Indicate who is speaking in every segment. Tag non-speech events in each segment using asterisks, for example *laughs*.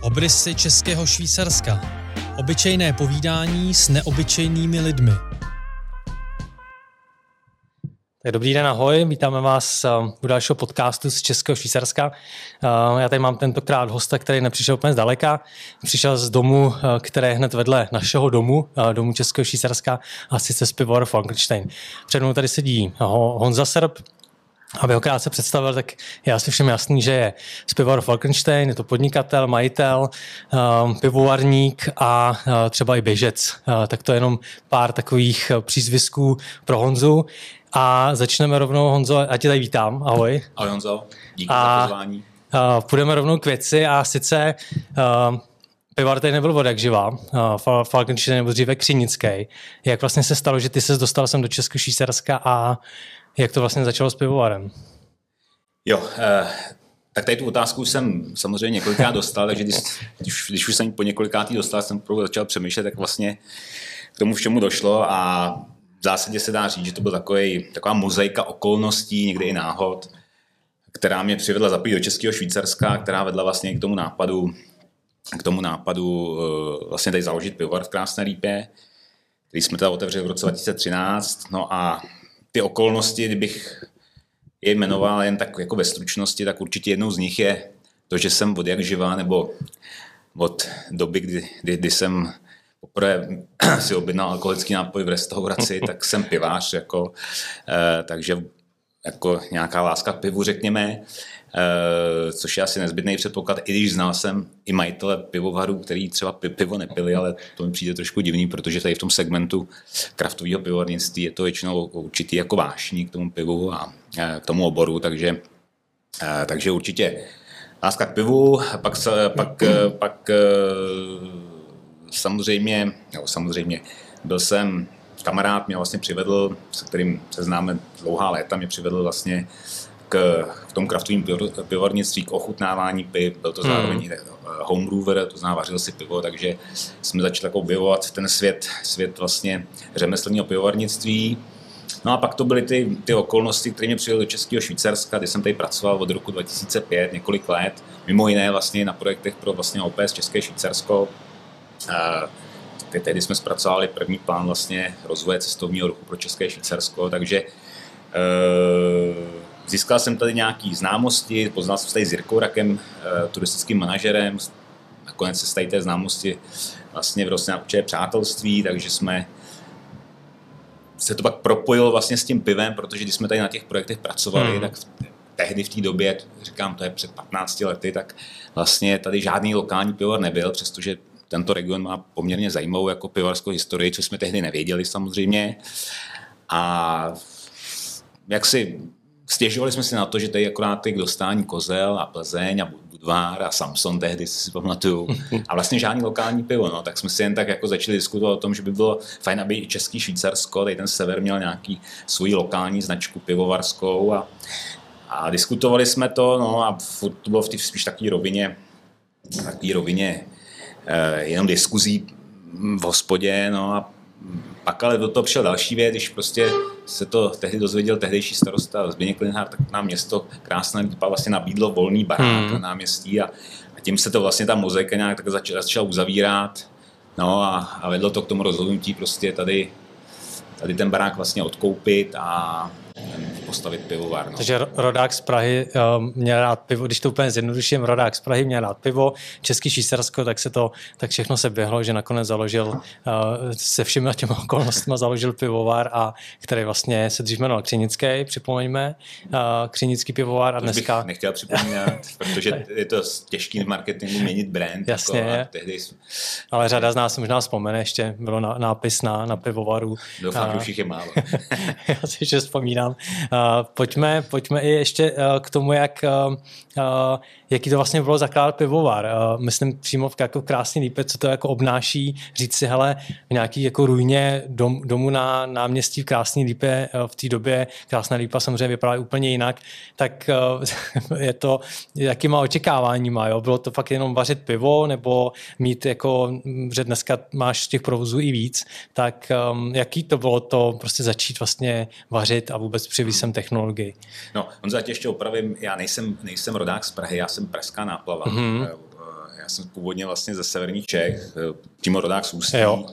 Speaker 1: Obrysy Českého Švýcarska. Obyčejné povídání s neobyčejnými lidmi.
Speaker 2: Tak dobrý den, ahoj, vítáme vás eh, u dalšího podcastu z Českého Švýcarska. Eh, já tady mám tentokrát hosta, který nepřišel úplně zdaleka. Přišel z domu, eh, které je hned vedle našeho domu, domu Českého Švýcarska, a sice z Pivovar Frankenstein. Před mnou tady sedí Honza Serb, aby ho krátce představil, tak je asi všem jasný, že je z pivovaru Falkenstein, je to podnikatel, majitel, um, pivovarník a uh, třeba i běžec. Uh, tak to je jenom pár takových uh, přízvisků pro Honzu. A začneme rovnou, Honzo, a tě tady vítám, ahoj.
Speaker 3: Ahoj Honzo, díky a, za pozvání.
Speaker 2: Uh, půjdeme rovnou k věci a sice uh, pivovar tady nebyl vodak živá, uh, Falkenstein nebo dříve Křinický. Jak vlastně se stalo, že ty se dostal sem do Českého Švýcarska a jak to vlastně začalo s pivovarem?
Speaker 3: Jo, eh, tak tady tu otázku jsem samozřejmě několikrát dostal, takže když, když, když už jsem po několikátý dostal, jsem začal přemýšlet, tak vlastně k tomu všemu došlo a v zásadě se dá říct, že to byla taková mozaika okolností, někdy i náhod, která mě přivedla zapít do Českého Švýcarska, která vedla vlastně k tomu nápadu, k tomu nápadu eh, vlastně tady založit pivovar v Krásné Lípě, který jsme teda otevřeli v roce 2013. No a ty okolnosti, kdybych je jmenoval jen tak jako ve stručnosti, tak určitě jednou z nich je to, že jsem od jak živá, nebo od doby, kdy, kdy, kdy jsem poprvé *clears throat* si objednal alkoholický nápoj v restauraci, *laughs* tak jsem pivář, jako, eh, takže jako nějaká láska k pivu, řekněme. Eh, což je asi nezbytný předpoklad, i když znal jsem i majitele pivovarů, který třeba pivo nepili, ale to mi přijde trošku divný, protože tady v tom segmentu kraftového pivovarnictví je to většinou určitý jako vášní k tomu pivu a eh, k tomu oboru, takže, eh, takže určitě. Láska k pivu, pak, pak, pak samozřejmě, jo, samozřejmě byl jsem kamarád mě vlastně přivedl, se kterým se známe dlouhá léta, mě přivedl vlastně k, v tom kraftovém pivovarnictví k ochutnávání piv, byl to zároveň hmm. homebrewer, to znamená vařil si pivo, takže jsme začali jako objevovat ten svět, svět vlastně řemeslného pivovarnictví. No a pak to byly ty, ty okolnosti, které mě přijeli do Českého Švýcarska, kdy jsem tady pracoval od roku 2005, několik let, mimo jiné vlastně na projektech pro vlastně OPS České Švýcarsko. Tehdy jsme zpracovali první plán vlastně rozvoje cestovního ruchu pro České Švýcarsko, takže Získal jsem tady nějaké známosti, poznal jsem se tady s Jirkou Rakem, eh, turistickým manažerem, nakonec se z té známosti vlastně vyrostly na přátelství, takže jsme se to pak propojilo vlastně s tím pivem, protože když jsme tady na těch projektech pracovali, hmm. tak tehdy v té době, říkám, to je před 15 lety, tak vlastně tady žádný lokální pivovar nebyl, přestože tento region má poměrně zajímavou jako pivarskou historii, co jsme tehdy nevěděli samozřejmě. A jak si Stěžovali jsme si na to, že tady akorát k dostání Kozel a Plzeň a Budvár a Samson tehdy, si pamatuju. A vlastně žádný lokální pivo, no. tak jsme si jen tak jako začali diskutovat o tom, že by bylo fajn, aby i Český Švýcarsko, tady ten sever měl nějaký svůj lokální značku pivovarskou a, a diskutovali jsme to, no a to bylo v tý, spíš takové rovině, takové rovině eh, jenom diskuzí v hospodě, no a pak ale do toho přišel další věc, když prostě se to tehdy dozvěděl tehdejší starosta Zbigněk Klinhár, tak nám město krásné lípa vlastně nabídlo volný barák hmm. na náměstí a, a, tím se to vlastně ta mozaika nějak tak začala, začala uzavírat. No a, a vedlo to k tomu rozhodnutí prostě tady, tady ten barák vlastně odkoupit a postavit pivovar. No.
Speaker 2: Takže rodák z Prahy uh, měl rád pivo, když to úplně zjednoduším, rodák z Prahy měl rád pivo, Český Švýcarsko, tak se to, tak všechno se běhlo, že nakonec založil uh, se všemi těmi okolnostmi založil pivovar, a který vlastně se dřív jmenoval Křinický, připomeňme, uh, Křinický pivovar a dneska...
Speaker 3: Bych nechtěl připomínat, *laughs* protože je to těžký v marketingu měnit brand.
Speaker 2: Jasně, jako, tehdy... ale řada z nás možná vzpomene, ještě bylo nápis na, na pivovaru.
Speaker 3: Doufám, že už jich je málo. *laughs*
Speaker 2: Já si ještě vzpomínám. Uh, pojďme, pojďme i ještě uh, k tomu, jak uh, uh, jaký to vlastně bylo zakládat pivovar. Myslím přímo v jako krásný lípe, co to jako obnáší, říct si, hele, v nějaký jako ruině dom, domu na náměstí v krásný lípe uh, v té době, krásná lípa samozřejmě vypadá úplně jinak, tak uh, *laughs* je to, jakýma očekáváníma, jo? Bylo to fakt jenom vařit pivo, nebo mít jako, že dneska máš těch provozů i víc, tak um, jaký to bylo to prostě začít vlastně vařit a vůbec přivít technologii?
Speaker 3: No, on zatím ještě opravím, já nejsem, nejsem rodák z Prahy, já jsem Pražská náplava. Mm-hmm. Já jsem původně vlastně ze severních Čech, přímo rodák z Ústí. Jo.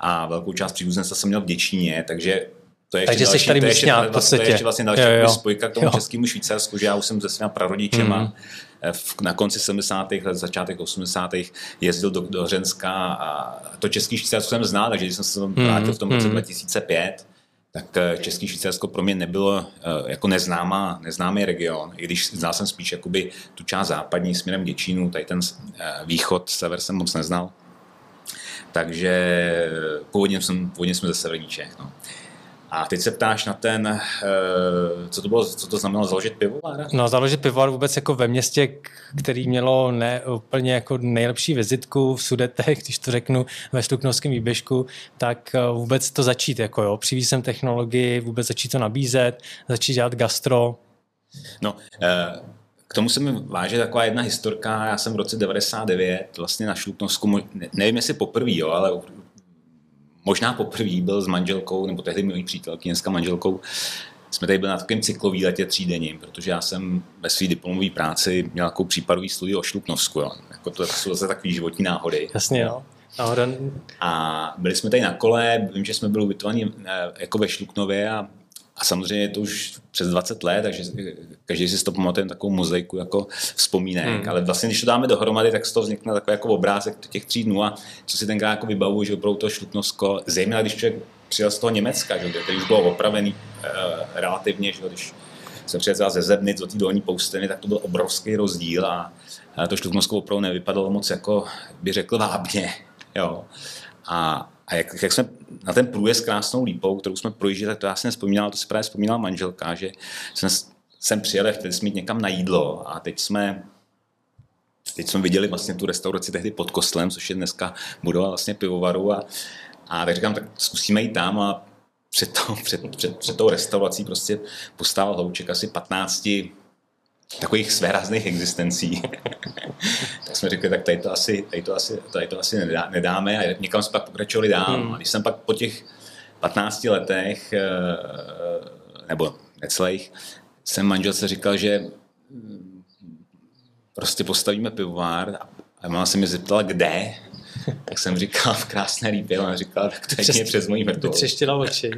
Speaker 3: A velkou část příbuzenstva jsem měl v Děčíně, takže to je
Speaker 2: Takže
Speaker 3: ještě
Speaker 2: tady místňák
Speaker 3: v podstatě. To je ještě vlastně další jo, jo. spojka k tomu jo. českému Švýcarsku, že já už jsem se svýma prarodičema mm. v, na konci 70. let, začátek 80. jezdil do, do Hřenska a to český Švýcarsko jsem znal, takže když jsem se mm. vrátil v tom roce mm. 2005, tak eh, Český Švýcarsko pro mě nebylo eh, jako neznámá, neznámý region, i když znal jsem spíš jakoby tu část západní směrem Děčínu, tady ten eh, východ, sever jsem moc neznal. Takže původně, jsem, původně jsme ze severní Čech. No. A teď se ptáš na ten, eh, co to, bylo, co to znamenalo založit pivovar?
Speaker 2: No založit pivovar vůbec jako ve městě, který mělo ne úplně jako nejlepší vizitku v Sudetech, *laughs* když to řeknu ve Štuknovském výběžku, tak eh, vůbec to začít, jako jo, přivízt sem technologii, vůbec začít to nabízet, začít dělat gastro.
Speaker 3: No, eh, k tomu se mi váže taková jedna historka. Já jsem v roce 99 vlastně na Šluknovsku, nevím jestli poprvé, jo, ale možná poprvé byl s manželkou, nebo tehdy mojí přítelkyně, dneska manželkou, jsme tady byli na takovém cyklový letě třídenním, protože já jsem ve své diplomové práci měl takovou případový studiu o Šluknovsku. Jo. Jako to jsou zase takové životní náhody.
Speaker 2: Jasně, jo.
Speaker 3: Náhoda. A byli jsme tady na kole, vím, že jsme byli ubytovaní eh, jako ve Šluknově a a samozřejmě je to už přes 20 let, takže každý si to pamatuje takovou mozaiku jako vzpomínek. Hmm. Ale vlastně, když to dáme dohromady, tak z toho vznikne takový jako obrázek těch tří dnů a co si tenkrát jako vybavuju, že opravdu to Šluknovsko, zejména když člověk přijel z toho Německa, že, který už bylo opravený uh, relativně, že, když jsem přijel ze Zebnic do té dolní pousteny, tak to byl obrovský rozdíl a, a to Šluknovsko opravdu nevypadalo moc jako, by řekl, vábně. Jo. A, a jak, jak jsme na ten průjezd krásnou lípou, kterou jsme projížděli, tak to já si nespomínal, to si právě vzpomínala manželka, že jsem, jsem přijel, chtěli jsme jít někam na jídlo a teď jsme Teď jsme viděli vlastně tu restauraci tehdy pod kostlem, což je dneska budova vlastně pivovaru a, a tak říkám, tak zkusíme jít tam a před, to, před, před, před tou restaurací prostě postával hlouček asi 15 takových svérázných existencí. *laughs* tak jsme řekli, tak tady to asi, tady to asi, tady to asi nedá, nedáme a někam jsme pak pokračovali dál. Hmm. A když jsem pak po těch 15 letech, eh, nebo necelých, jsem manželce říkal, že mm, prostě postavíme pivovár a máma se mi zeptala, kde, *laughs* tak jsem říkal v krásné lípě, ona říkala, tak to je Přes, přes mojí mrtvou.
Speaker 2: Třeštila oči.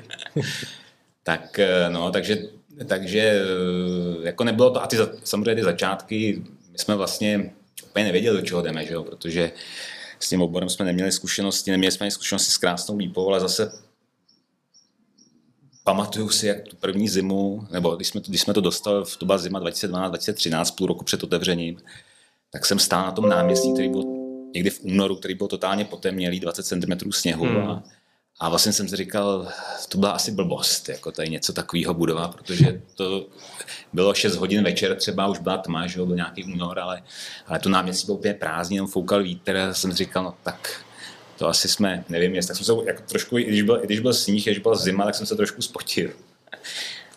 Speaker 2: *laughs*
Speaker 3: tak eh, no, takže takže eh, jako nebylo to, a ty samozřejmě ty začátky, my jsme vlastně úplně nevěděli, do čeho jdeme, že jo? protože s tím oborem jsme neměli zkušenosti, neměli jsme ani zkušenosti s krásnou lípou, ale zase pamatuju si, jak tu první zimu, nebo když jsme to, když jsme to dostali, v to byla zima 2012-2013, půl roku před otevřením, tak jsem stál na tom náměstí, který byl někdy v únoru, který byl totálně potemnělý, 20 cm sněhu hmm. a a vlastně jsem si říkal, to byla asi blbost, jako tady něco takového budova, protože to bylo 6 hodin večer, třeba už byla tma, že byl nějaký únor, ale, ale to náměstí bylo úplně prázdný, jenom foukal vítr a jsem si říkal, no tak to asi jsme, nevím, jestli, tak jsem se jako trošku, i když byl, i když byl sníh, když byla zima, tak jsem se trošku spotil.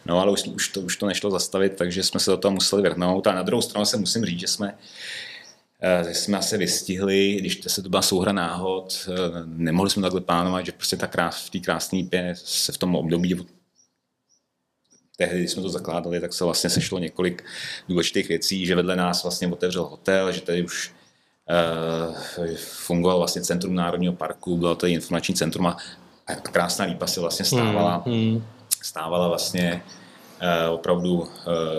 Speaker 3: No ale už, už, to, už to nešlo zastavit, takže jsme se do toho museli vrhnout. A na druhou stranu se musím říct, že jsme jsme se vystihli, když se to byla souhra náhod, eh, nemohli jsme takhle plánovat, že prostě ta krás, v té krásné pě se v tom období tehdy, když jsme to zakládali, tak se vlastně sešlo několik důležitých věcí, že vedle nás vlastně otevřel hotel, že tady už uh, fungoval vlastně centrum Národního parku, bylo to informační centrum a, krásná lípa se vlastně stávala, hmm, hmm. stávala vlastně uh, opravdu uh,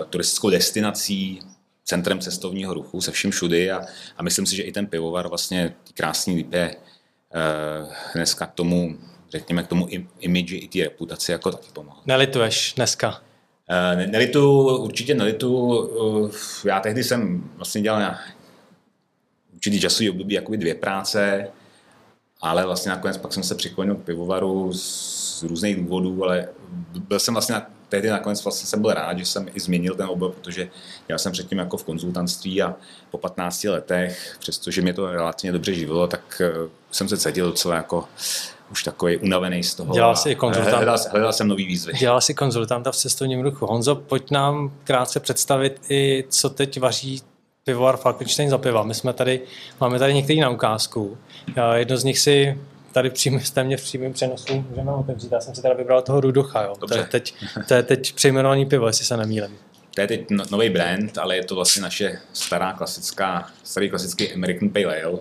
Speaker 3: turistickou destinací, centrem cestovního ruchu se vším všudy a, a myslím si, že i ten pivovar vlastně krásný lípě uh, dneska k tomu, řekněme, k tomu imidži i té reputaci jako taky pomohl.
Speaker 2: Nelituješ dneska?
Speaker 3: Uh, nelitu, určitě nelitu. Uh, já tehdy jsem vlastně dělal na určitý časový období jakoby dvě práce, ale vlastně nakonec pak jsem se přiklonil k pivovaru z různých důvodů, ale byl jsem vlastně na tehdy nakonec vlastně jsem byl rád, že jsem i změnil ten obor, protože já jsem předtím jako v konzultantství a po 15 letech, přestože mě to relativně dobře živilo, tak eh, jsem se cítil docela jako už takový unavený z toho.
Speaker 2: Dělal jsi konzultant.
Speaker 3: Hledal, hledal jsem nový výzvy.
Speaker 2: Dělal jsi konzultanta v cestovním ruchu. Honzo, pojď nám krátce představit i, co teď vaří pivovar Falkenstein za piva. My jsme tady, máme tady některý na ukázku. Jedno z nich si tady přímě, téměř v přímém přenosu můžeme otevřít. Já jsem si teda vybral toho Rudocha. Jo. To, je teď, to je teď přejmenovaný pivo, jestli se nemýlím.
Speaker 3: to je teď no, nový brand, ale je to vlastně naše stará klasická, starý klasický American Pale Ale,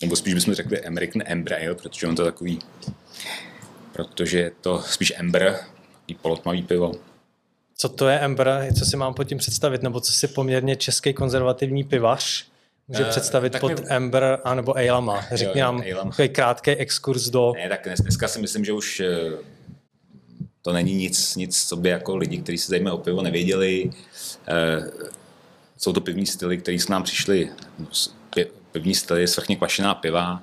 Speaker 3: nebo spíš bychom řekli American Amber Ale, protože on to takový, protože je to spíš Amber, i polotmavý pivo.
Speaker 2: Co to je Amber, co si mám pod tím představit, nebo co si poměrně český konzervativní pivař může uh, představit pod mi... Amber anebo Alema? Řekni nám takový krátký exkurs do...
Speaker 3: Ne, tak dneska si myslím, že už eh, to není nic, nic co by jako lidi, kteří se zajímají o pivo, nevěděli. Eh, jsou to pivní styly, které s nám přišly, pivní styly, svrchně kvašená piva,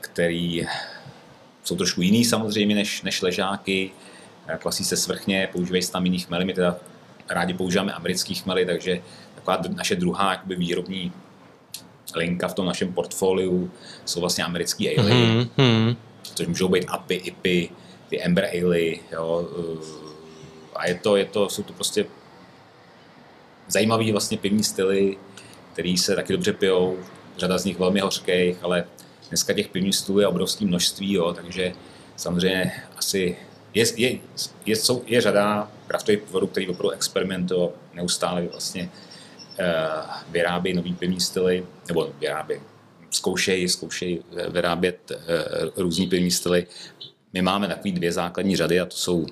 Speaker 3: který jsou trošku jiný samozřejmě než, než ležáky, klasí se svrchně, používají se tam jiný chmely, my teda rádi používáme americký chmely, takže taková naše druhá jakoby výrobní linka v tom našem portfoliu jsou vlastně americký ale, mm-hmm. což můžou být API, IPy, ty Amber Ale, jo, a je to, je to, jsou to prostě zajímavý vlastně pivní styly, který se taky dobře pijou, řada z nich velmi hořkých, ale dneska těch pivních stylů je obrovské množství, jo, takže samozřejmě asi je, je, je, jsou, je řada kraftových pivorů, který opravdu experimentují neustále vlastně vyrábějí nový pivní styly, nebo vyrábějí, zkoušejí, zkoušejí vyrábět uh, různý pivní styly. My máme takové dvě základní řady a to jsou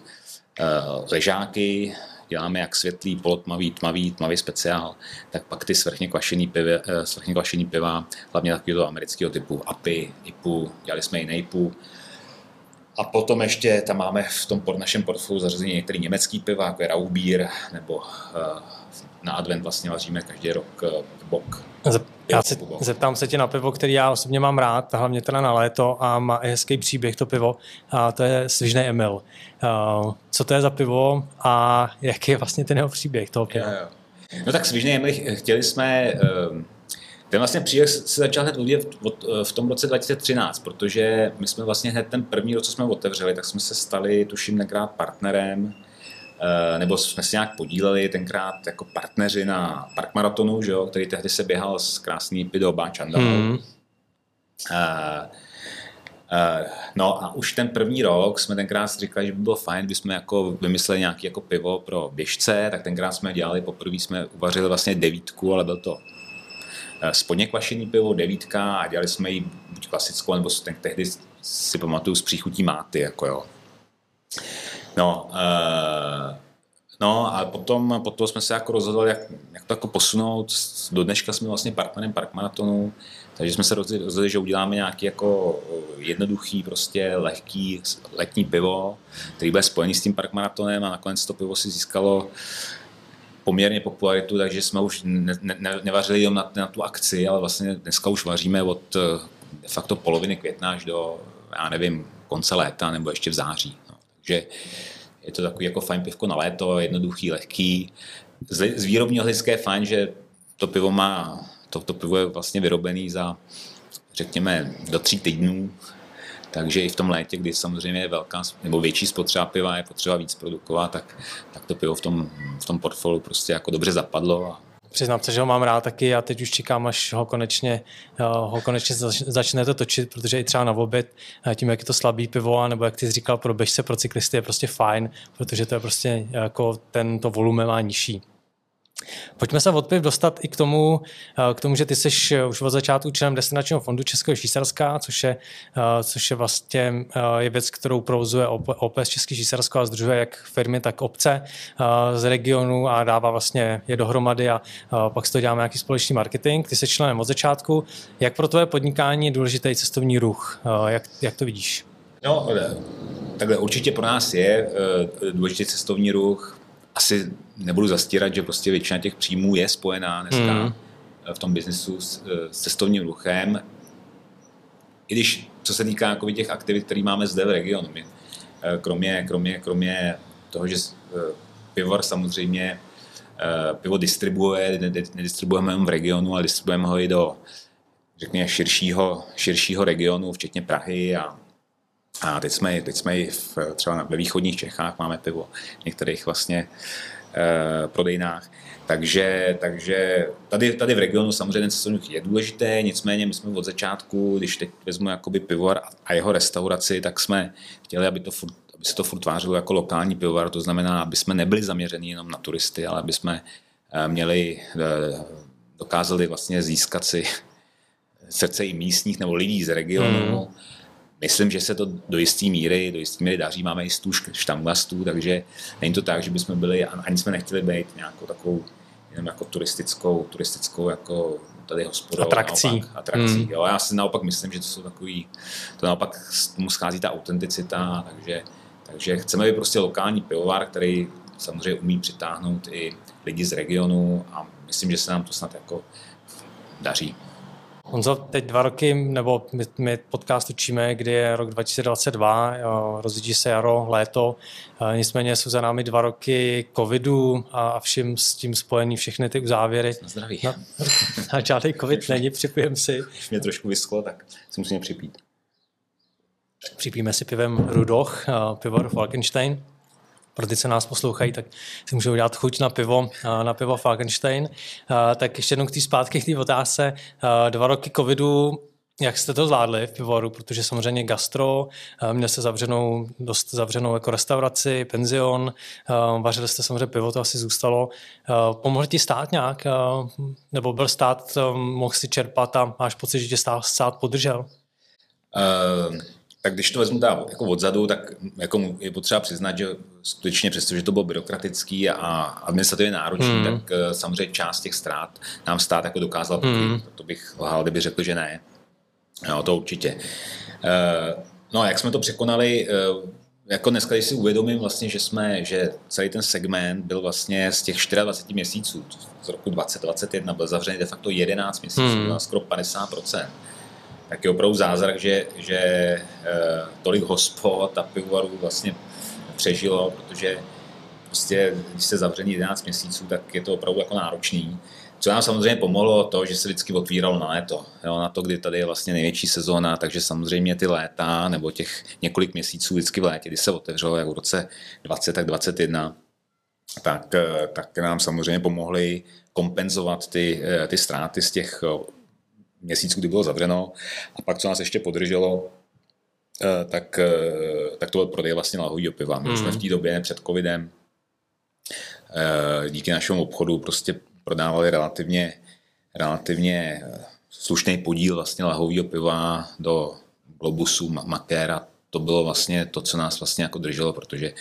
Speaker 3: ležáky, děláme jak světlý, polotmavý, tmavý, tmavý speciál, tak pak ty svrchně kvašený, piva, svrchně kvašený piva, hlavně takového amerického typu API, IPu, dělali jsme i NEIPu, a potom ještě tam máme v tom pod našem portfoliu zařazení některé německý piva, jako je Raubier, nebo na advent vlastně vaříme každý rok uh, bok.
Speaker 2: Já se, zeptám se tě na pivo, který já osobně mám rád, hlavně teda na léto a má hezký příběh to pivo, a to je Svižný Emil. Uh, co to je za pivo a jaký je vlastně ten jeho příběh toho piva? Jo, jo.
Speaker 3: No tak Svižný Emil chtěli jsme uh, ten vlastně příběh se začal hned odvíjet v tom roce 2013, protože my jsme vlastně hned ten první rok, co jsme otevřeli, tak jsme se stali, tuším, nekrát partnerem, eh, nebo jsme se nějak podíleli tenkrát jako partneři na Park Maratonu, že jo, který tehdy se běhal s krásný Pidoba Čandalou. Mm. Uh, Uh, no a už ten první rok jsme tenkrát říkali, že by bylo fajn, bychom jako vymysleli nějaký jako pivo pro běžce, tak tenkrát jsme dělali, poprvé jsme uvařili vlastně devítku, ale byl to Eh, spodně kvašený pivo, devítka a dělali jsme ji buď klasickou, nebo ten, tehdy si pamatuju s příchutí máty, jako jo. No, uh, no a potom, potom jsme se jako rozhodli, jak, jak to jako posunout. Do dneška jsme vlastně partnerem Park Maratonu, takže jsme se rozhodli, že uděláme nějaký jako jednoduchý, prostě lehký letní pivo, který bude spojený s tím Park Maratonem a nakonec to pivo si získalo poměrně popularitu, takže jsme už ne, ne, nevařili jenom na, na tu akci, ale vlastně dneska už vaříme od eh, de facto poloviny května až do, já nevím, konce léta nebo ještě v září. Takže je to takový jako fajn pivko na léto, jednoduchý, lehký. Z, z výrobního hlediska je fajn, že to pivo má, to, to pivo je vlastně vyrobený za řekněme do tří týdnů, takže i v tom létě, kdy samozřejmě je velká nebo větší spotřeba piva, je potřeba víc produkovat, tak, tak to pivo v tom, v tom portfoliu prostě jako dobře zapadlo a
Speaker 2: Přiznám se, že ho mám rád taky a teď už čekám, až ho konečně, eh, ho konečně začne to točit, protože i třeba na oběd, eh, tím, jak je to slabý pivo, nebo jak ty jsi říkal, pro běžce, pro cyklisty je prostě fajn, protože to je prostě jako tento volumen má nižší. Pojďme se od piv dostat i k tomu, eh, k tomu, že ty jsi už od začátku členem destinačního fondu Českého Švýcarska, což je, eh, což je vlastně eh, je věc, kterou provozuje OPS Český Švýcarsko a združuje jak firmy, tak obce z regionu a dává vlastně je dohromady a pak z toho děláme nějaký společný marketing. Ty jsi členem od začátku. Jak pro tvoje podnikání je důležitý cestovní ruch? Jak, jak to vidíš?
Speaker 3: No, takhle určitě pro nás je důležitý cestovní ruch asi nebudu zastírat, že prostě většina těch příjmů je spojená dneska mm. v tom biznesu s, eh, s cestovním ruchem. I když, co se týká jako těch aktivit, které máme zde v regionu, my, eh, kromě, kromě, kromě toho, že pivovar samozřejmě pivo distribuuje, nedistribuujeme jenom v regionu, ale distribuujeme ho i do řekněme, širšího, širšího regionu, včetně Prahy a a teď jsme, teď jsme i v, třeba ve východních Čechách máme pivo v některých vlastně e, prodejnách. Takže, takže tady, tady v regionu samozřejmě ten je důležité, nicméně my jsme od začátku, když teď vezmu jakoby pivovar a jeho restauraci, tak jsme chtěli, aby to, se to furt tvářilo jako lokální pivovar, to znamená, aby jsme nebyli zaměřeni jenom na turisty, ale aby jsme měli, dokázali vlastně získat si *laughs* srdce i místních nebo lidí z regionu. Mm. Myslím, že se to do jisté míry, do jisté míry daří. Máme i stůž štamgastů, takže není to tak, že bychom byli, ani jsme nechtěli být nějakou takovou jenom jako turistickou, turistickou jako tady hospodou.
Speaker 2: Atrakcí.
Speaker 3: Naopak, atrakcí. Mm. Jo, já si naopak myslím, že to jsou takový, to naopak tomu schází ta autenticita, takže, takže chceme být prostě lokální pivovar, který samozřejmě umí přitáhnout i lidi z regionu a myslím, že se nám to snad jako daří.
Speaker 2: Honzo, teď dva roky, nebo my, my podcast učíme, kdy je rok 2022, rozjíždí se jaro, léto, nicméně jsou za námi dva roky covidu a vším s tím spojený všechny ty uzávěry.
Speaker 3: Na zdraví. No, *laughs*
Speaker 2: a žádný covid není, připijem si.
Speaker 3: Když mě trošku vyschlo, tak si musím připít.
Speaker 2: Připíme si pivem Rudoch, pivo Falkenstein pro ty, co nás poslouchají, tak si můžou dát chuť na pivo, na pivo Falkenstein. Tak ještě jednou k té zpátky, k té otázce. Dva roky covidu, jak jste to zvládli v pivovaru, protože samozřejmě gastro, měli jste zavřenou, dost zavřenou jako restauraci, penzion, vařili jste samozřejmě pivo, to asi zůstalo. Pomohl ti stát nějak, nebo byl stát, mohl si čerpat a máš pocit, že tě stát, stát podržel?
Speaker 3: Uh tak když to vezmu teda jako odzadu, tak jako je potřeba přiznat, že skutečně přesto, že to bylo byrokratický a administrativně náročný, hmm. tak eh, samozřejmě část těch ztrát nám stát jako dokázal hmm. To bych lhal, kdyby řekl, že ne. No, to určitě. Eh, no a jak jsme to překonali, eh, jako dneska, když si uvědomím vlastně, že jsme, že celý ten segment byl vlastně z těch 24 měsíců z roku 2021 byl zavřený de facto 11 měsíců, hmm. skoro 50% tak je opravdu zázrak, že, že eh, tolik hospod a pivovarů vlastně přežilo, protože prostě, když se zavření 11 měsíců, tak je to opravdu jako náročný. Co nám samozřejmě pomohlo to, že se vždycky otvíralo na léto, jo, na to, kdy tady je vlastně největší sezóna, takže samozřejmě ty léta nebo těch několik měsíců vždycky v létě, kdy se otevřelo, jak v roce 20, tak 21, tak, eh, tak nám samozřejmě pomohly kompenzovat ty, eh, ty ztráty z těch měsíců, kdy bylo zavřeno. A pak, co nás ještě podrželo, eh, tak, eh, tak to byl prodej vlastně lahovýho piva. My mm. jsme v té době před covidem eh, díky našemu obchodu prostě prodávali relativně, relativně slušný podíl vlastně lahovýho piva do Globusu, Makéra. To bylo vlastně to, co nás vlastně jako drželo, protože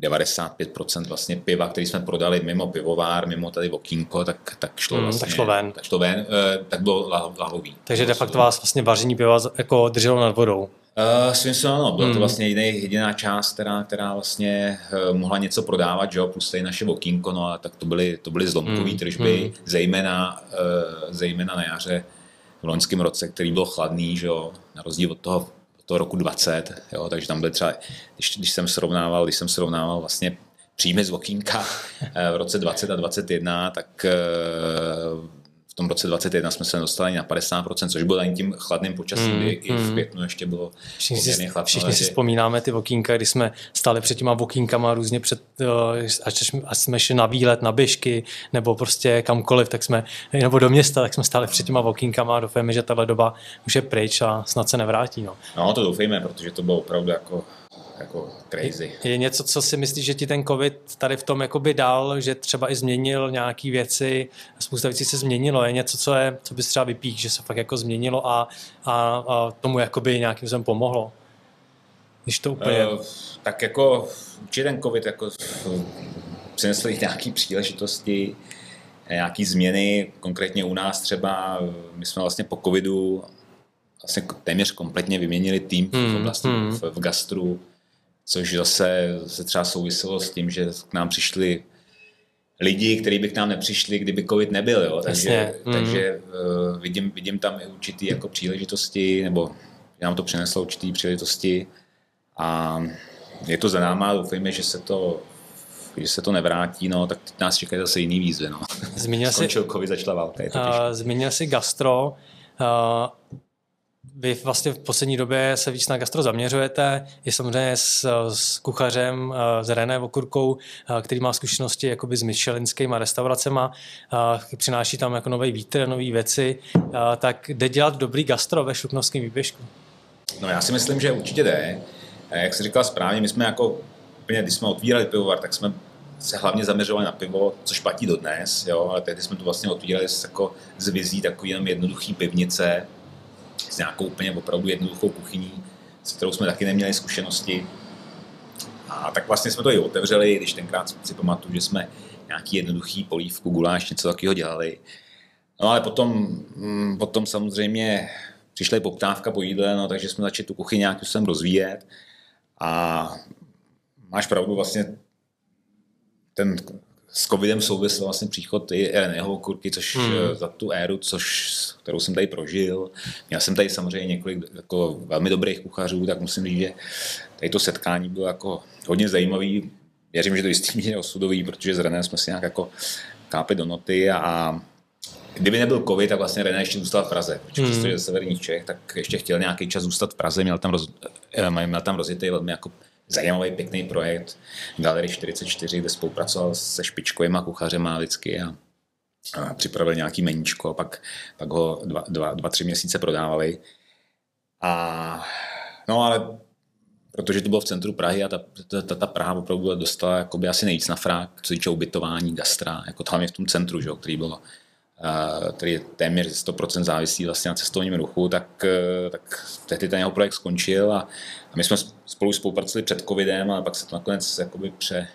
Speaker 3: 95% vlastně piva, který jsme prodali mimo pivovár, mimo tady okýnko, tak, tak šlo
Speaker 2: mm,
Speaker 3: vlastně,
Speaker 2: tak šlo ven.
Speaker 3: Tak šlo ven, eh, tak bylo lahový.
Speaker 2: Takže de facto vás vlastně vaření piva jako drželo nad vodou.
Speaker 3: Uh, svým způsobem ano, byla to vlastně jediná, jediná část, která, která vlastně uh, mohla něco prodávat, že jo, plus tady naše okýnko, no a tak to byly, to byly zlomkové mm. tržby, mm. zejména, uh, zejména na jaře v loňském roce, který byl chladný, že jo, na rozdíl od toho toho roku 20, jo, takže tam byly třeba, když, když jsem srovnával, když jsem srovnával vlastně příjmy z Vokínka eh, v roce 20 a 21, tak eh, v tom roce 21 jsme se dostali na 50%, což bylo ani tím chladným počasím, mm, i v hmm. květnu ještě bylo
Speaker 2: všichni chladno. Všichni si vzpomínáme ty vokínka, kdy jsme stáli před těma vokínkama různě před, eh, až, až jsme šli na výlet, na běžky, nebo prostě kamkoliv, tak jsme, nebo do města, tak jsme stáli před těma vokínkama a doufáme, že tahle doba už je pryč a snad se nevrátí. No,
Speaker 3: no to doufejme, protože to bylo opravdu jako jako crazy.
Speaker 2: Je něco, co si myslíš, že ti ten covid tady v tom jakoby dal, že třeba i změnil nějaké věci, spousta věcí se změnilo, je něco, co, je, co bys třeba vypík, že se fakt jako změnilo a, a, a tomu jakoby nějakým způsobem pomohlo? Když to úplně... Uh,
Speaker 3: tak jako určitě ten covid jako přinesl nějaké příležitosti, nějaké změny, konkrétně u nás třeba, my jsme vlastně po covidu vlastně téměř kompletně vyměnili tým hmm, v oblasti hmm. v, v gastru, což zase se třeba souviselo s tím, že k nám přišli lidi, kteří by k nám nepřišli, kdyby covid nebyl. Jo? Takže, mm. takže uh, vidím, vidím tam i určitý jako příležitosti, nebo nám to přineslo určitý příležitosti a je to za náma, doufejme, že se to že se to nevrátí, no, tak nás čekají zase jiný výzvy. No.
Speaker 2: Zmínil *laughs*
Speaker 3: Skončil covid, začala válka. Je to uh,
Speaker 2: zmínil si gastro. Uh, vy vlastně v poslední době se víc na gastro zaměřujete, je samozřejmě s, s kuchařem, s René Vokurkou, který má zkušenosti jakoby s myšelinskými restauracemi, přináší tam jako nový vítr, nové věci, tak jde dělat dobrý gastro ve Šluknovském výběžku?
Speaker 3: No já si myslím, že určitě jde. jak se říkal správně, my jsme jako úplně, když jsme otvírali pivovar, tak jsme se hlavně zaměřovali na pivo, což platí dodnes, jo, ale tehdy jsme to vlastně otvírali jako, z vizí takový jenom jednoduchý pivnice s nějakou úplně opravdu jednoduchou kuchyní, s kterou jsme taky neměli zkušenosti. A tak vlastně jsme to i otevřeli, když tenkrát si pamatuju, že jsme nějaký jednoduchý polívku, guláš, něco takového dělali. No ale potom, mm, potom samozřejmě přišla poptávka po jídle, no, takže jsme začali tu kuchyni nějakým způsobem rozvíjet. A máš pravdu, vlastně ten s covidem souvisl vlastně příchod i jeho kurky, což hmm. Eh, za tu éru, což, kterou jsem tady prožil. Měl jsem tady samozřejmě několik jako velmi dobrých kuchařů, tak musím říct, že tady to setkání bylo jako hodně zajímavý. Věřím, že to jistý míře osudový, protože s René jsme si nějak jako kápli do noty a Kdyby nebyl covid, tak vlastně René ještě zůstal v Praze, protože hmm. ze severních Čech, tak ještě chtěl nějaký čas zůstat v Praze, měl tam, roz, eh, měl tam rozjetý velmi jako zajímavý, pěkný projekt Galery 44, kde spolupracoval se špičkovými kuchařema vždycky a, a připravil nějaký meníčko a pak, pak ho dva, dva, dva, tři měsíce prodávali. A, no ale protože to bylo v centru Prahy a ta, ta, ta, Praha opravdu dostala asi nejvíc na frák, co týče ubytování, gastra, jako hlavně v tom centru, že, který bylo který je téměř 100% závislý vlastně na cestovním ruchu, tak, e, tak tehdy ten jeho projekt skončil a, a my jsme spolu spolupracovali před covidem, ale pak se to nakonec jakoby pře,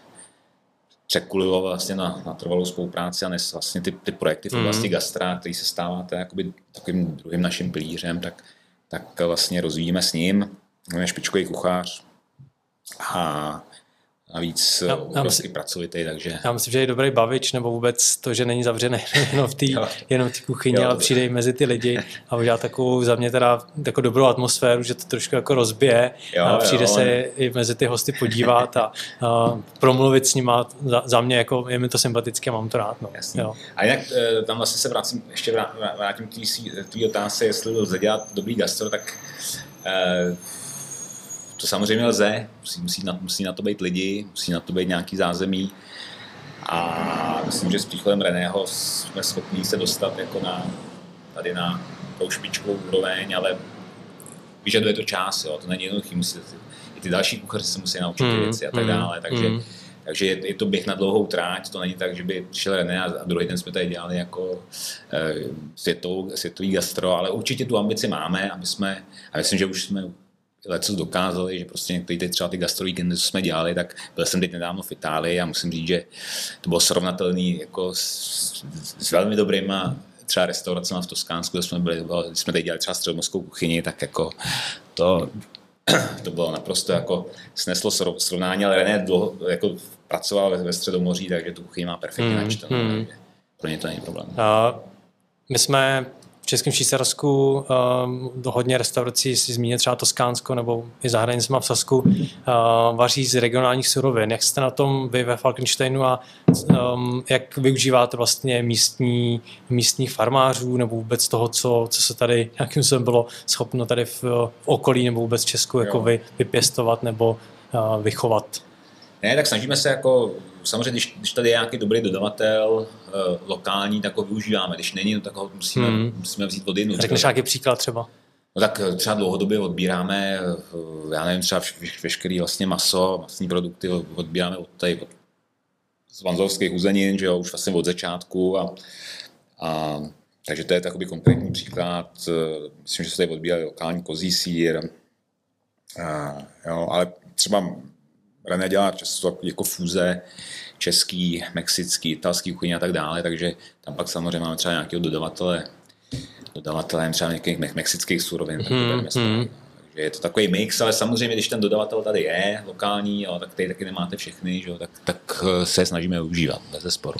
Speaker 3: překulilo vlastně na, na trvalou spolupráci a dnes vlastně ty, ty projekty v mhm. oblasti mm. gastra, který se stává jakoby takovým druhým naším pilířem, tak, tak vlastně rozvíjíme s ním. On je špičkový kuchař a navíc já, já myslím, pracovitý, takže...
Speaker 2: Já myslím, že je dobrý bavič, nebo vůbec to, že není zavřený *laughs* jenom v té jenom v kuchyni, ale přijde mezi ty lidi a udělá takovou za mě teda jako dobrou atmosféru, že to trošku jako rozbije jo, a přijde jo, se on... i mezi ty hosty podívat a, a promluvit s nima. Za, za mě jako je mi to sympatické, mám to rád. No.
Speaker 3: Jo. A jinak eh, tam vlastně se vrátím, ještě vrátím k té otázce, jestli lze dělat dobrý gastro, tak eh, to samozřejmě lze, musí, musí, na, musí na to být lidi, musí na to být nějaký zázemí. A myslím, že s příchodem Reného jsme schopni se dostat jako na, tady na tou špičkovou úroveň, ale vyžaduje to čas, jo, to není jednoduchý, musí, i ty další kuchaři se musí naučit hmm, věci a tak hmm, dále, takže, mm. takže je, je, to běh na dlouhou tráť, to není tak, že by přišel René a, a druhý den jsme tady dělali jako e, světový, světový gastro, ale určitě tu ambici máme, aby jsme, a myslím, že už jsme leco dokázali, že prostě některé ty třeba ty gastrovíkendy, co jsme dělali, tak byl jsem teď nedávno v Itálii a musím říct, že to bylo srovnatelný jako s, s velmi dobrýma třeba restauracemi v Toskánsku, kde jsme byli, když jsme teď dělali třeba středomorskou kuchyni, tak jako to, *clears throat* to bylo naprosto jako sneslo srovnání, ale René dlouho jako pracoval ve, ve Středomoří, takže tu kuchyni má perfektně hmm, načtenou, hmm. pro ně to není problém.
Speaker 2: A my jsme Českém Švýcarsku um, hodně restaurací, si zmínit třeba Toskánsko nebo i za hranicema v Sasku, uh, vaří z regionálních surovin. Jak jste na tom vy ve Falkensteinu a um, jak využíváte vlastně místní, místních farmářů nebo vůbec toho, co, co se tady nějakým způsobem bylo schopno tady v, v okolí nebo vůbec Česku jako vy, vypěstovat nebo uh, vychovat?
Speaker 3: Ne, tak snažíme se jako, samozřejmě, když, když tady je nějaký dobrý dodavatel uh, lokální, tak ho využíváme. Když není, no, tak ho musíme, hmm. musíme vzít od jinou.
Speaker 2: Řekneš nějaký příklad třeba?
Speaker 3: No tak eh, třeba dlouhodobě odbíráme, eh, já nevím, třeba veškerý vlastně maso, masní produkty odbíráme od tady, od, z vanzovských uzenin, že jo, už vlastně od začátku a, a takže to je takový konkrétní příklad. Myslím, že se tady odbírají lokální kozí sír, a, jo, ale třeba René dělá často jako fúze český, mexický, italský kuchyně a tak dále, takže tam pak samozřejmě máme třeba nějakého dodavatele, dodavatele třeba nějakých me- mexických surovin. Hmm, hmm. Takže je to takový mix, ale samozřejmě, když ten dodavatel tady je, lokální, jo, tak tady taky nemáte všechny, že, tak, tak eh, se snažíme využívat, bez sporu.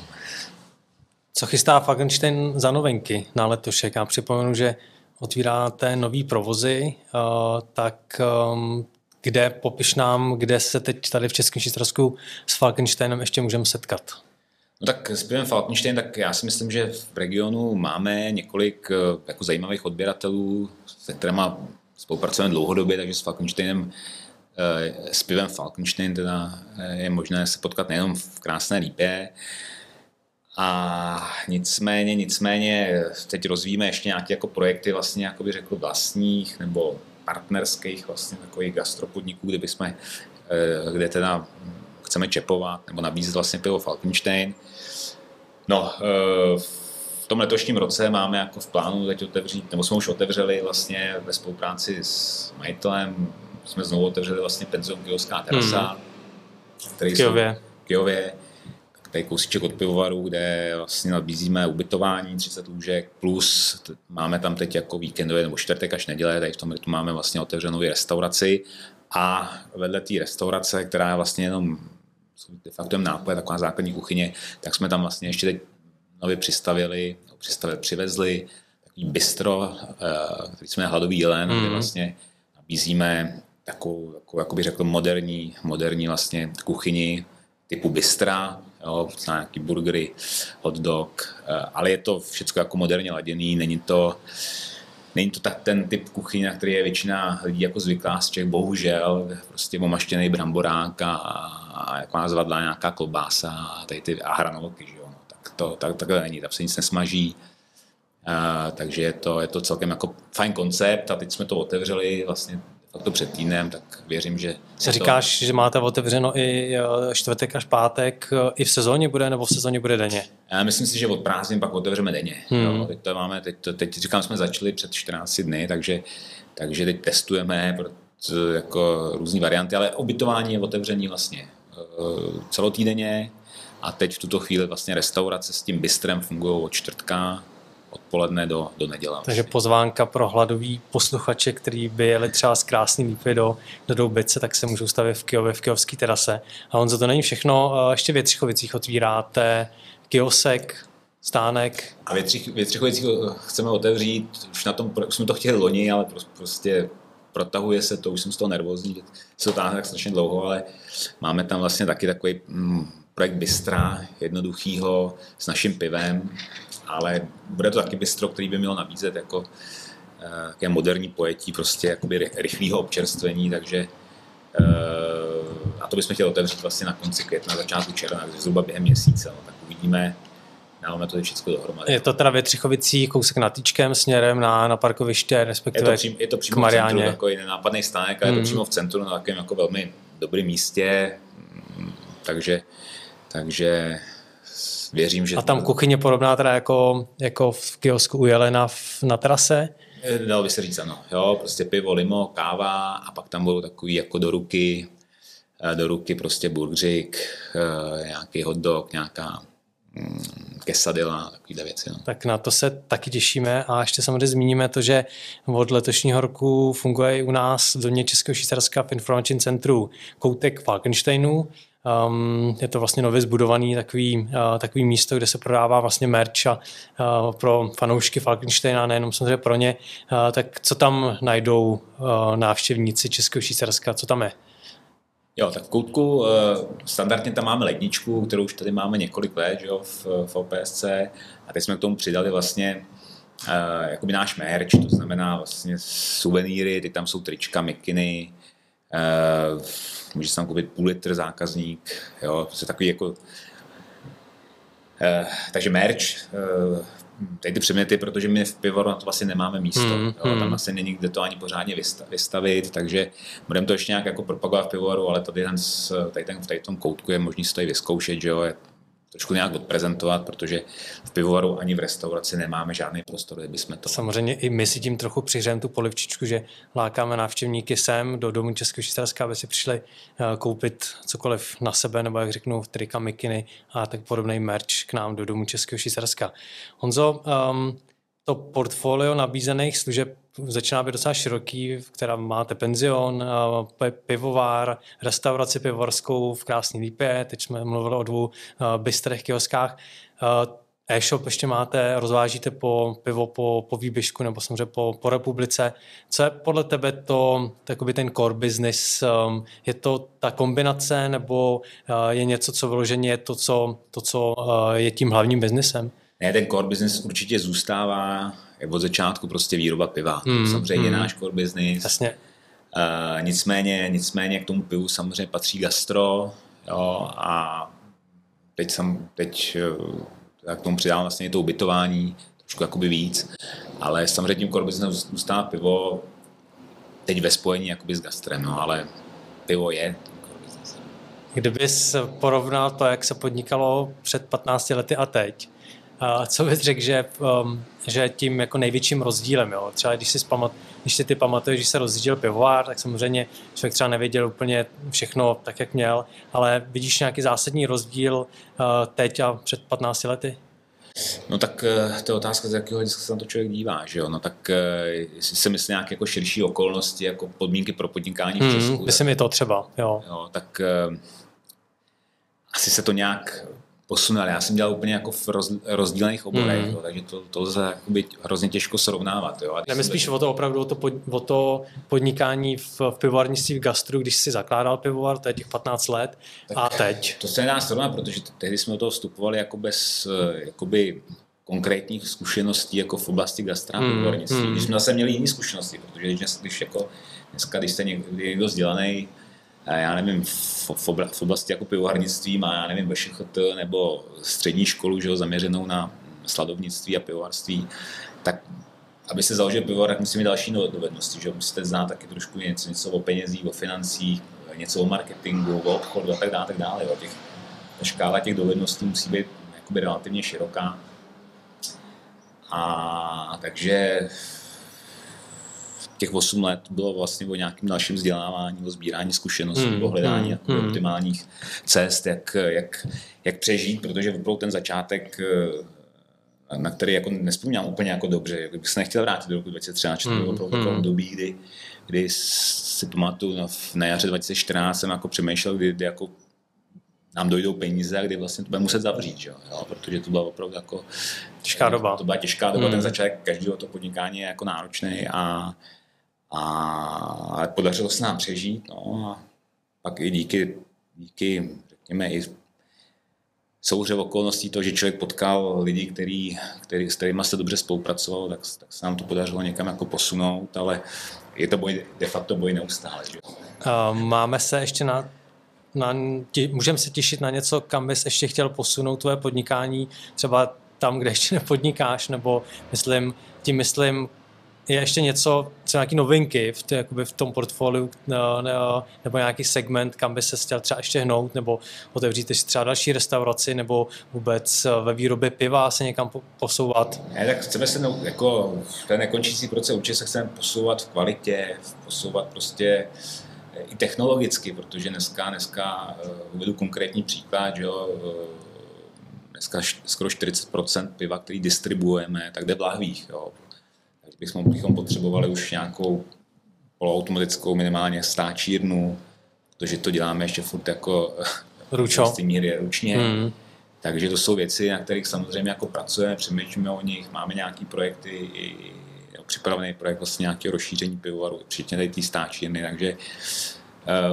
Speaker 2: Co chystá Fagenstein za novinky na letošek? Já připomenu, že otvíráte nový provozy, uh, tak um, kde popiš nám, kde se teď tady v Českém Švýcarsku s Falkensteinem ještě můžeme setkat.
Speaker 3: No tak s pivem Falkenstein, tak já si myslím, že v regionu máme několik eh, jako zajímavých odběratelů, se kterými spolupracujeme dlouhodobě, takže s Falkensteinem eh, s pivem Falkenstein teda eh, je možné se potkat nejenom v krásné lípě, a nicméně, nicméně teď rozvíjíme ještě nějaké jako projekty vlastně, jako by řekl, vlastních nebo partnerských vlastně takových gastropodniků, kde bychom, eh, kde teda chceme čepovat nebo nabízet vlastně pivo Falkenstein. No, eh, v tom letošním roce máme jako v plánu teď otevřít, nebo jsme už otevřeli vlastně ve spolupráci s majitelem, jsme znovu otevřeli vlastně Penzon Kijovská terasa, hmm.
Speaker 2: který
Speaker 3: v Kijově, tady kousíček od pivovaru, kde vlastně nabízíme ubytování 30 lůžek, plus máme tam teď jako víkendové nebo čtvrtek až neděle, tady v tom tu máme vlastně otevřenou restauraci a vedle té restaurace, která je vlastně jenom de facto nápoje, taková základní kuchyně, tak jsme tam vlastně ještě teď nově přistavili, přistavili přivezli takový bistro, eh, který jsme Hladový jelen, mm. kde vlastně nabízíme takovou, takovou jako bych řekl, moderní, moderní vlastně kuchyni typu bistra, jo, nějaký burgery, hot dog, eh, ale je to všechno jako moderně laděný, není to, není to tak ten typ kuchyně, na který je většina lidí jako zvyklá z Čech, bohužel, prostě omaštěný bramborák a, a jako zvadla nějaká klobása a, tady ty, a hranolky, že jo, no, tak to tak, takhle není, tam se nic nesmaží, a, takže je to, je to celkem jako fajn koncept a teď jsme to otevřeli vlastně to před týdnem, tak věřím, že...
Speaker 2: Se říkáš, to... že máte otevřeno i eh, čtvrtek až pátek, eh, i v sezóně bude, nebo v sezóně bude denně?
Speaker 3: Já myslím si, že od prázdnin pak otevřeme denně. Hmm. Jo, teď to máme, teď, to, teď říkám, jsme začali před 14 dny, takže, takže teď testujeme jako různé varianty, ale obytování je otevření vlastně eh, celotýdenně a teď v tuto chvíli vlastně restaurace s tím bistrem fungují od čtvrtka odpoledne do, do neděle.
Speaker 2: Takže pozvánka pro hladový posluchače, který by jeli třeba z krásný lípy do, do Doubice, tak se můžou stavit v Kijově, v Kijovský terase. A on za to není všechno, ještě v Třichovicích otvíráte kiosek, stánek.
Speaker 3: A ve, třich, ve Třichovicích chceme otevřít, už na tom, už jsme to chtěli loni, ale prostě protahuje se to, už jsem z toho nervózní, se to táhne tak strašně dlouho, ale máme tam vlastně taky takový mm, projekt Bystra, jednoduchýho, s naším pivem, ale bude to taky bistro, který by mělo nabízet jako také moderní pojetí, prostě jakoby rychlého občerstvení, takže a to bychom chtěli otevřít vlastně na konci května, začátku června, takže zhruba během měsíce, no, tak uvidíme, dáme to všechno dohromady.
Speaker 2: Je to teda ve Třichovicích, kousek na týčkem směrem na, na parkoviště, respektive
Speaker 3: je to, přím, je to přímo v centru, takový nenápadný stánek a je to hmm. přímo v centru na takovém jako velmi dobrém místě, mm, takže, takže věřím, že...
Speaker 2: A tam kuchyně podobná teda jako, jako v kiosku u Jelena na trase?
Speaker 3: Eh, dalo by se říct ano, jo, prostě pivo, limo, káva a pak tam budou takový jako do ruky, eh, do ruky prostě burgerik, eh, nějaký hot dog, nějaká mm, kesadila, takovýhle věci. No.
Speaker 2: Tak na to se taky těšíme a ještě samozřejmě zmíníme to, že od letošního roku funguje i u nás v domě Českého švýcarska v informačním centru koutek Falkensteinu, Um, je to vlastně nově zbudovaný takový, uh, takový místo, kde se prodává vlastně merch a, uh, pro fanoušky Falkensteina, nejenom samozřejmě pro ně. Uh, tak co tam najdou uh, návštěvníci Českého Švýcarska, co tam je?
Speaker 3: Jo, tak v koutku uh, standardně tam máme ledničku, kterou už tady máme několik let jo, v, v OPSC a teď jsme k tomu přidali vlastně uh, jakoby náš merch, to znamená vlastně suvenýry, ty tam jsou trička, mikiny, může se tam koupit půl litr zákazník, jo, prostě takový jako Uh, takže merch, uh, tady ty předměty, protože my v pivovaru na to vlastně nemáme místo. Mm, jo, tam mm. vlastně není kde to ani pořádně vystavit, takže budeme to ještě nějak jako propagovat v pivovaru, ale tady, ten, tady, ten, tady v tom koutku je možný se tady vyzkoušet, že jo, trošku nějak odprezentovat, protože v pivovaru ani v restauraci nemáme žádný prostor, kde bychom to...
Speaker 2: Samozřejmě i my si tím trochu přihřejeme tu polivčičku, že lákáme návštěvníky sem do domu Českého Švýcarska, aby si přišli eh, koupit cokoliv na sebe, nebo jak řeknu, trika, mikiny a tak podobný merch k nám do domu Českého Švýcarska. Honzo, um, to portfolio nabízených služeb začíná být docela široký, která máte penzion, pivovár, restauraci pivovarskou v Krásný Lípě, teď jsme mluvili o dvou bystrech kioskách. E-shop ještě máte, rozvážíte po pivo po, po výběžku nebo samozřejmě po, po republice. Co je podle tebe to, takový ten core business? Um, je to ta kombinace nebo je něco, co vyloženě je to, co, to, co je tím hlavním biznesem?
Speaker 3: Ne, ten core business určitě zůstává od začátku prostě výroba piva. Mm, samozřejmě mm. je náš core business.
Speaker 2: Jasně.
Speaker 3: Uh, nicméně, nicméně k tomu pivu samozřejmě patří gastro jo, a teď, jsem, teď já k tomu přidám vlastně to ubytování, trošku jakoby víc, ale samozřejmě tím core businessem zůstává pivo, teď ve spojení jakoby s gastrem, no, ale pivo je
Speaker 2: Kdybys porovnal to, jak se podnikalo před 15 lety a teď, co bys řekl, že, um, že tím jako největším rozdílem, jo? třeba když si, spamat, když si ty pamatuješ, že se rozdíl pivovár, tak samozřejmě člověk třeba nevěděl úplně všechno tak, jak měl, ale vidíš nějaký zásadní rozdíl uh, teď a před 15 lety?
Speaker 3: No tak eh, to je otázka, z jakého hlediska se na to člověk dívá, že jo? No tak eh, jestli se myslí nějaké jako širší okolnosti, jako podmínky pro podnikání v hmm, Česku. Hmm,
Speaker 2: myslím, je to třeba, jo.
Speaker 3: jo tak asi se to nějak posunul. Já jsem dělal úplně jako v roz, rozdílených oborech, mm. jo, takže to, to lze hrozně těžko srovnávat. Jo.
Speaker 2: Nemyslíš to... o to opravdu o to, pod, o to podnikání v, v pivovarnictví v gastru, když jsi zakládal pivovar, to je těch 15 let, tak a teď?
Speaker 3: To se nedá srovnat, protože tehdy jsme do toho vstupovali jako bez jakoby konkrétních zkušeností jako v oblasti gastra mm. pivovarnictví. Mm. Když jsme zase měli jiné zkušenosti, protože když, když jako dneska, když jste někdo vzdělaný, já nevím, v, v oblasti jako pivovarnictví má, já nevím, VŠHT nebo střední školu, že ho, zaměřenou na sladovnictví a pivovarství, tak aby se založil pivovar, tak musí mít další dovednosti, že musíte znát taky trošku něco, něco o penězích, o financích, něco o marketingu, o obchodu a tak dále, tak dále. Jo. Těch, ta škála těch dovedností musí být relativně široká. A takže těch 8 let bylo vlastně o nějakém dalším vzdělávání, o sbírání zkušeností, hmm. o hledání hmm. Jako hmm. optimálních cest, jak, jak, jak přežít, protože opravdu ten začátek eh, na který jako nespomínám úplně jako dobře. Bych se nechtěl vrátit do roku 2013, to bylo opravdu takové období, kdy, kdy si pamatuju, no, na jaře 2014 jsem jako přemýšlel, kdy, kdy jako nám dojdou peníze a kdy vlastně to bude muset zavřít, jo? Jo? protože to byla opravdu jako
Speaker 2: těžká doba.
Speaker 3: To byla těžká doba, hmm. ten začátek každého to podnikání je jako náročný a a podařilo se nám přežít. No, a pak i díky, díky řekněme, i souhře okolností to, že člověk potkal lidi, který, který, s kterými se dobře spolupracoval, tak, tak se nám to podařilo někam jako posunout, ale je to boj, de facto boj neustále. Že?
Speaker 2: Máme se ještě na, na tě, můžeme se těšit na něco, kam bys ještě chtěl posunout tvoje podnikání, třeba tam, kde ještě nepodnikáš, nebo myslím, tím myslím, je ještě něco, co nějaké novinky v, tě, v tom portfoliu nebo nějaký segment, kam by se chtěl třeba ještě hnout, nebo otevřít si třeba další restauraci, nebo vůbec eh, ve výrobě piva se někam posouvat?
Speaker 3: Ne, tak chceme se, no, jako ten nekončící proces určitě se chceme posouvat v kvalitě, posouvat prostě eh, i technologicky, protože dneska, dneska uh, uvedu konkrétní příklad, že jo, dneska skoro 40% piva, který distribuujeme, tak jde v lahvích. Jo bychom, bychom potřebovali už nějakou poloautomatickou minimálně stáčírnu, protože to děláme ještě furt jako *laughs*
Speaker 2: Ručo.
Speaker 3: míry ručně. Mm. Takže to jsou věci, na kterých samozřejmě jako pracujeme, přemýšlíme o nich, máme nějaké projekty, i, připravený projekt vlastně nějakého rozšíření pivovaru, včetně tady té stáčírny, takže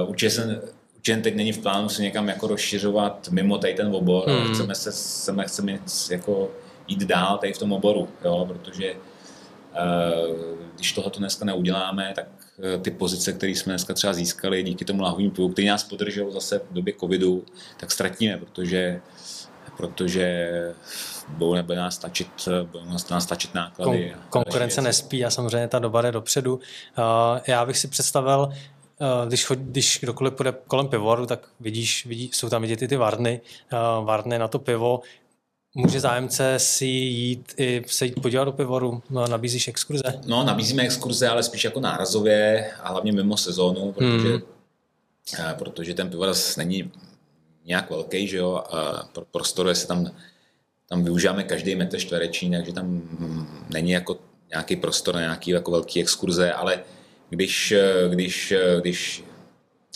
Speaker 3: uh, určitě, jsem, určitě teď není v plánu se někam jako rozšiřovat mimo tady ten obor, mm. chceme se chceme, chceme jako jít dál tady v tom oboru, jo, protože když tohoto dneska neuděláme, tak eh, ty pozice, které jsme dneska třeba získali díky tomu lahovým pivu, který nás podržel zase v době covidu, tak ztratíme, protože protože budou nebude nás stačit, budou nás stačit náklady.
Speaker 2: Kon- konkurence nespí a samozřejmě ta doba jde dopředu. Já bych si představil, když, chod, když kdokoliv půjde kolem pivovaru, tak vidíš, vidí, jsou tam vidět i ty varny, varny na to pivo, Může zájemce si jít i se jít podívat do pivoru? No, nabízíš exkurze?
Speaker 3: No, nabízíme exkurze, ale spíš jako nárazově a hlavně mimo sezónu, protože, hmm. Eh, protože ten pivovar není nějak velký, že jo, a prostor se tam, tam využíváme každý metr čtvereční, takže tam není jako nějaký prostor na nějaký jako velký exkurze, ale když, eh, když, eh, když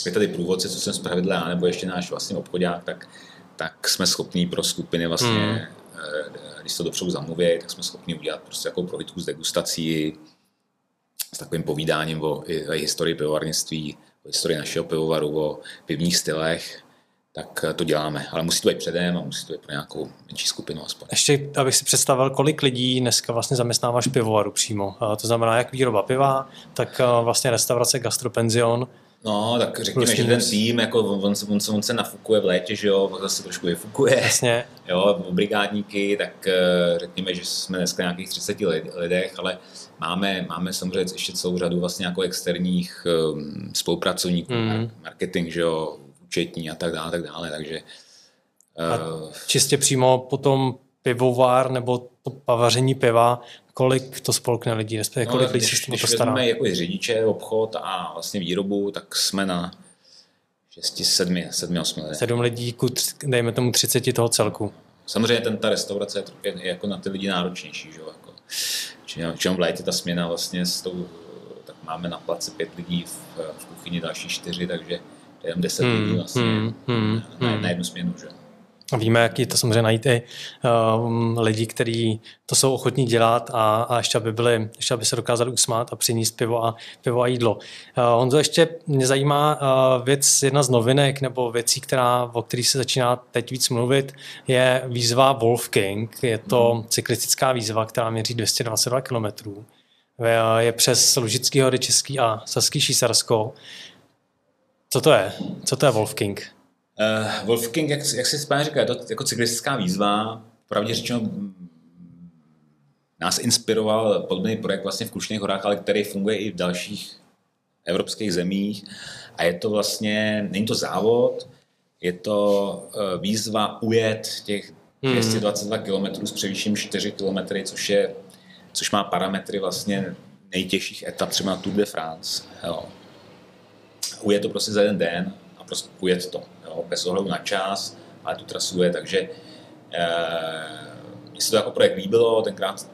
Speaker 3: je tady průvodce, co jsem zpravidla nebo ještě náš vlastně obchodák, tak tak jsme schopní pro skupiny vlastně, hmm. Eh, když to dopředu zamluví, tak jsme schopni udělat prostě jako prohlídku s degustací, s takovým povídáním o, o historii pivovarnictví, o historii našeho pivovaru, o pivních stylech, tak to děláme. Ale musí to být předem a musí to být pro nějakou menší skupinu aspoň.
Speaker 2: Ještě, abych si představil, kolik lidí dneska vlastně zaměstnáváš pivovaru přímo. To znamená jak výroba piva, tak vlastně restaurace, gastropenzion.
Speaker 3: No, tak řekněme, Plus že ten tým, jako on, on, on, on se nafukuje v létě, že jo, zase trošku vyfukuje.
Speaker 2: Jasně. *laughs*
Speaker 3: Jo, brigádníky, tak eh, řekněme, že jsme dneska nějakých 30 lidech, ale máme, máme samozřejmě ještě celou řadu vlastně jako externích um, spolupracovníků, mm. marketing, že jo, účetní a tak dále, tak dále, takže...
Speaker 2: Uh, a čistě přímo potom pivovár nebo to pavaření piva, kolik to spolkne lidí, respektive no, kolik lidí se to stará?
Speaker 3: Když jako řidiče, obchod a vlastně výrobu, tak jsme na 6, 7, 7, 8 lidí.
Speaker 2: 7 lidí, dejme tomu 30 toho celku.
Speaker 3: Samozřejmě ten, ta restaurace je, je jako na ty lidi náročnější, že jo? Jako, čím v létě ta směna vlastně s tou, tak máme na place pět lidí, v, v kuchyni další čtyři, takže jenom deset hmm, lidí vlastně hmm, hmm, na, na jednu směnu, že
Speaker 2: Víme, jak je to samozřejmě najít i um, lidi, kteří to jsou ochotní dělat a, a ještě, aby byli, ještě aby se dokázali usmát a přinést pivo a, pivo a jídlo. Uh, Honzo, ještě mě zajímá uh, věc, jedna z novinek nebo věcí, která, o kterých se začíná teď víc mluvit, je výzva Wolf King. Je to hmm. cyklistická výzva, která měří 222 km. Je přes Lužický hory, Český a Saský Šísarsko. Co to je? Co to je Wolf King?
Speaker 3: Uh, Wolfgang, jak, jak si správně říká, je to jako cyklistická výzva. Pravdě řečeno, nás inspiroval podobný projekt vlastně v Krušných horách, ale který funguje i v dalších evropských zemích. A je to vlastně, není to závod, je to uh, výzva ujet těch 222 km s převýším 4 km, což, je, což má parametry vlastně nejtěžších etap třeba na Tour de France. Jo. Ujet to prostě za jeden den a prostě ujet to jo, bez ohledu na čas, ale tu trasu je, takže eh, mně se to jako projekt líbilo, tenkrát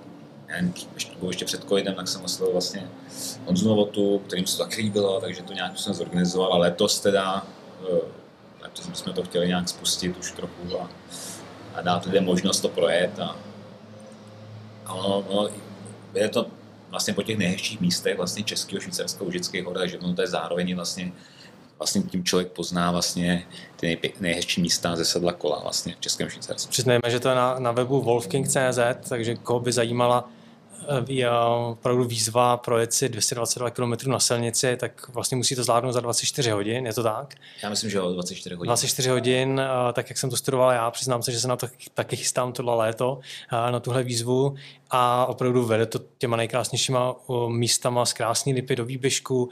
Speaker 3: nevím, ještě, ještě před covidem, tak jsem oslovil vlastně Honzu Novotu, kterým se to tak líbilo, takže to nějak jsem zorganizoval a letos teda, eh, letos jsme to chtěli nějak spustit už trochu a, a dát lidem možnost to projet a, a ono, ono, je to vlastně po těch nejhezčích místech vlastně českého, švýcarského, užických hor, takže ono to je zároveň vlastně vlastně tím člověk pozná vlastně ty nej, nejhezčí místa ze sedla kola vlastně v Českém Švýcarsku.
Speaker 2: Přiznejme, že to je na, na webu wolfking.cz, takže koho by zajímala je opravdu výzva projet si 222 km na silnici, tak vlastně musí to zvládnout za 24 hodin, je to tak?
Speaker 3: Já myslím, že o 24 hodin.
Speaker 2: 24 hodin, tak jak jsem to studoval já, přiznám se, že se na to taky chystám tohle léto, na tuhle výzvu a opravdu vede to těma nejkrásnějšíma místama z krásný lipy do Výběžku,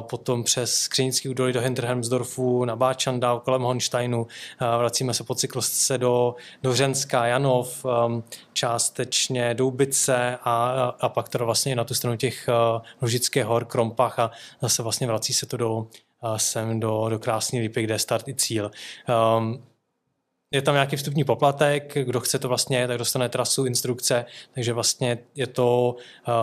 Speaker 2: potom přes Skřenický údolí do Hinterhemsdorfu, na Báčanda, kolem Honsteinu, vracíme se po cyklostce do, do Hřenska, Janov, částečně Doubice a, a pak to vlastně na tu stranu těch Nožických hor, Krompach a zase vlastně vrací se to do, sem do, do krásný Lipy, kde je start i cíl. Um, je tam nějaký vstupní poplatek, kdo chce to vlastně, tak dostane trasu, instrukce, takže vlastně je to,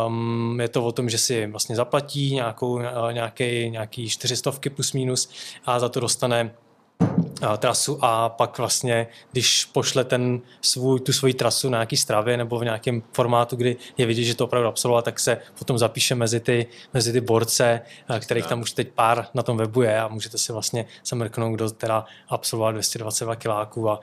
Speaker 2: um, je to o tom, že si vlastně zaplatí nějakou, uh, nějaký, nějaký čtyřistovky plus minus a za to dostane trasu a pak vlastně, když pošle ten svůj, tu svoji trasu na nějaký stravě nebo v nějakém formátu, kdy je vidět, že to opravdu absolvoval, tak se potom zapíše mezi ty, mezi ty borce, kterých tam už teď pár na tom webu je a můžete si vlastně samrknout, kdo teda absolvoval 222 kiláků a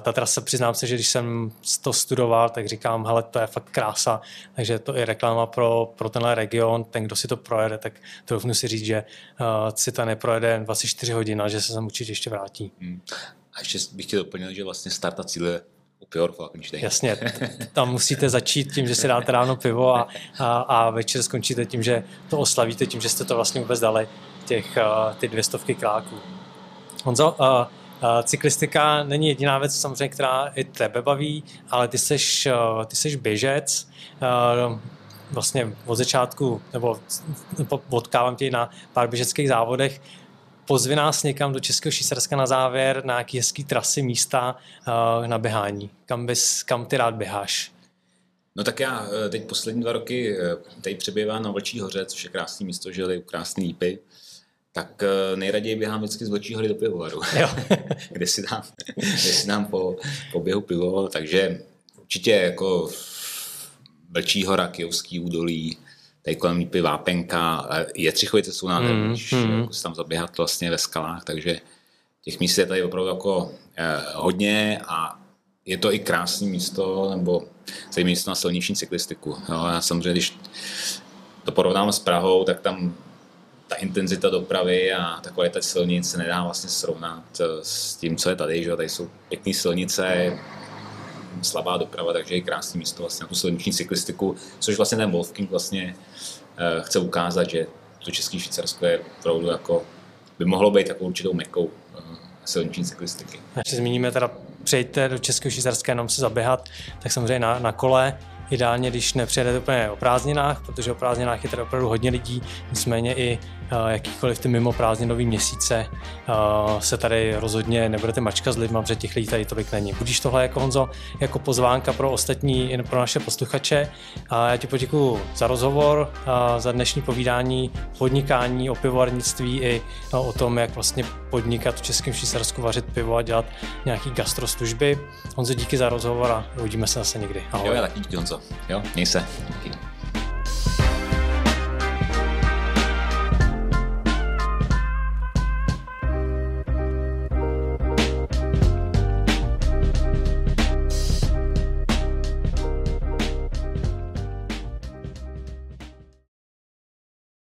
Speaker 2: ta trasa, přiznám se, že když jsem to studoval, tak říkám, hele, to je fakt krása, takže to je reklama pro, pro tenhle region, ten, kdo si to projede, tak troufnu si říct, že uh, si to neprojede 24 hodin a že se sem určitě ještě vrátí. Hmm.
Speaker 3: A ještě bych chtěl doplnit, že vlastně start a cíl je u pivo
Speaker 2: Jasně, tam musíte začít tím, že si dáte ráno pivo a, a, a večer skončíte tím, že to oslavíte, tím, že jste to vlastně vůbec dali těch, uh, ty dvě stovky kláků. Honzo, uh, uh, cyklistika není jediná věc, samozřejmě, která i tebe baví, ale ty seš, uh, ty seš běžec, uh, vlastně od začátku, nebo potkávám tě na pár běžeckých závodech, pozvi nás někam do Českého Švýcarska na závěr, na nějaké hezké trasy, místa uh, na běhání. Kam, bys, kam ty rád běháš?
Speaker 3: No tak já eh, teď poslední dva roky eh, tady přebývám na Vlčí hoře, což je krásné místo, žili krásný lípy. Tak nejraději běhám vždycky z Vlčí hory do pivovaru, *laughs* kde si dám, *laughs* kde si dám po, po běhu pivo, takže určitě jako Vlčí hora, Kijovský údolí, tady kolem Lípy Vápenka, Jetřichovice jsou nádherné, mm, když mm. Jako tam zaběhat vlastně ve skalách, takže těch míst je tady opravdu jako eh, hodně a je to i krásné místo, nebo zajímavé místo na silniční cyklistiku. Jo, já samozřejmě, když to porovnám s Prahou, tak tam ta intenzita dopravy a ta kvalita silnic se nedá vlastně srovnat eh, s tím, co je tady. Že? Tady jsou pěkné silnice, slabá doprava, takže je krásné místo vlastně na tu silniční cyklistiku, což vlastně ten Wolfking vlastně uh, chce ukázat, že to České Švýcarsko je opravdu jako, by mohlo být takovou určitou mekou uh, silniční cyklistiky.
Speaker 2: Až se zmíníme teda přejďte do Českého Švýcarska jenom se zaběhat, tak samozřejmě na, na kole, Ideálně, když nepřijedete úplně o prázdninách, protože o prázdninách je tady opravdu hodně lidí, nicméně i jakýkoliv ty mimo prázdninový měsíce uh, se tady rozhodně nebudete mačkat s lidmi, protože těch lidí tady tolik není. Budíš tohle jako Honzo, jako pozvánka pro ostatní, pro naše posluchače. Já ti poděkuji za rozhovor, uh, za dnešní povídání, podnikání o pivovarnictví i o tom, jak vlastně podnikat v Českém Švýcarsku, vařit pivo a dělat nějaký gastroslužby. Honzo, díky za rozhovor a uvidíme se zase někdy.
Speaker 3: Ahoj. Jo, já taky díky Honzo. Jo, měj se. Díky.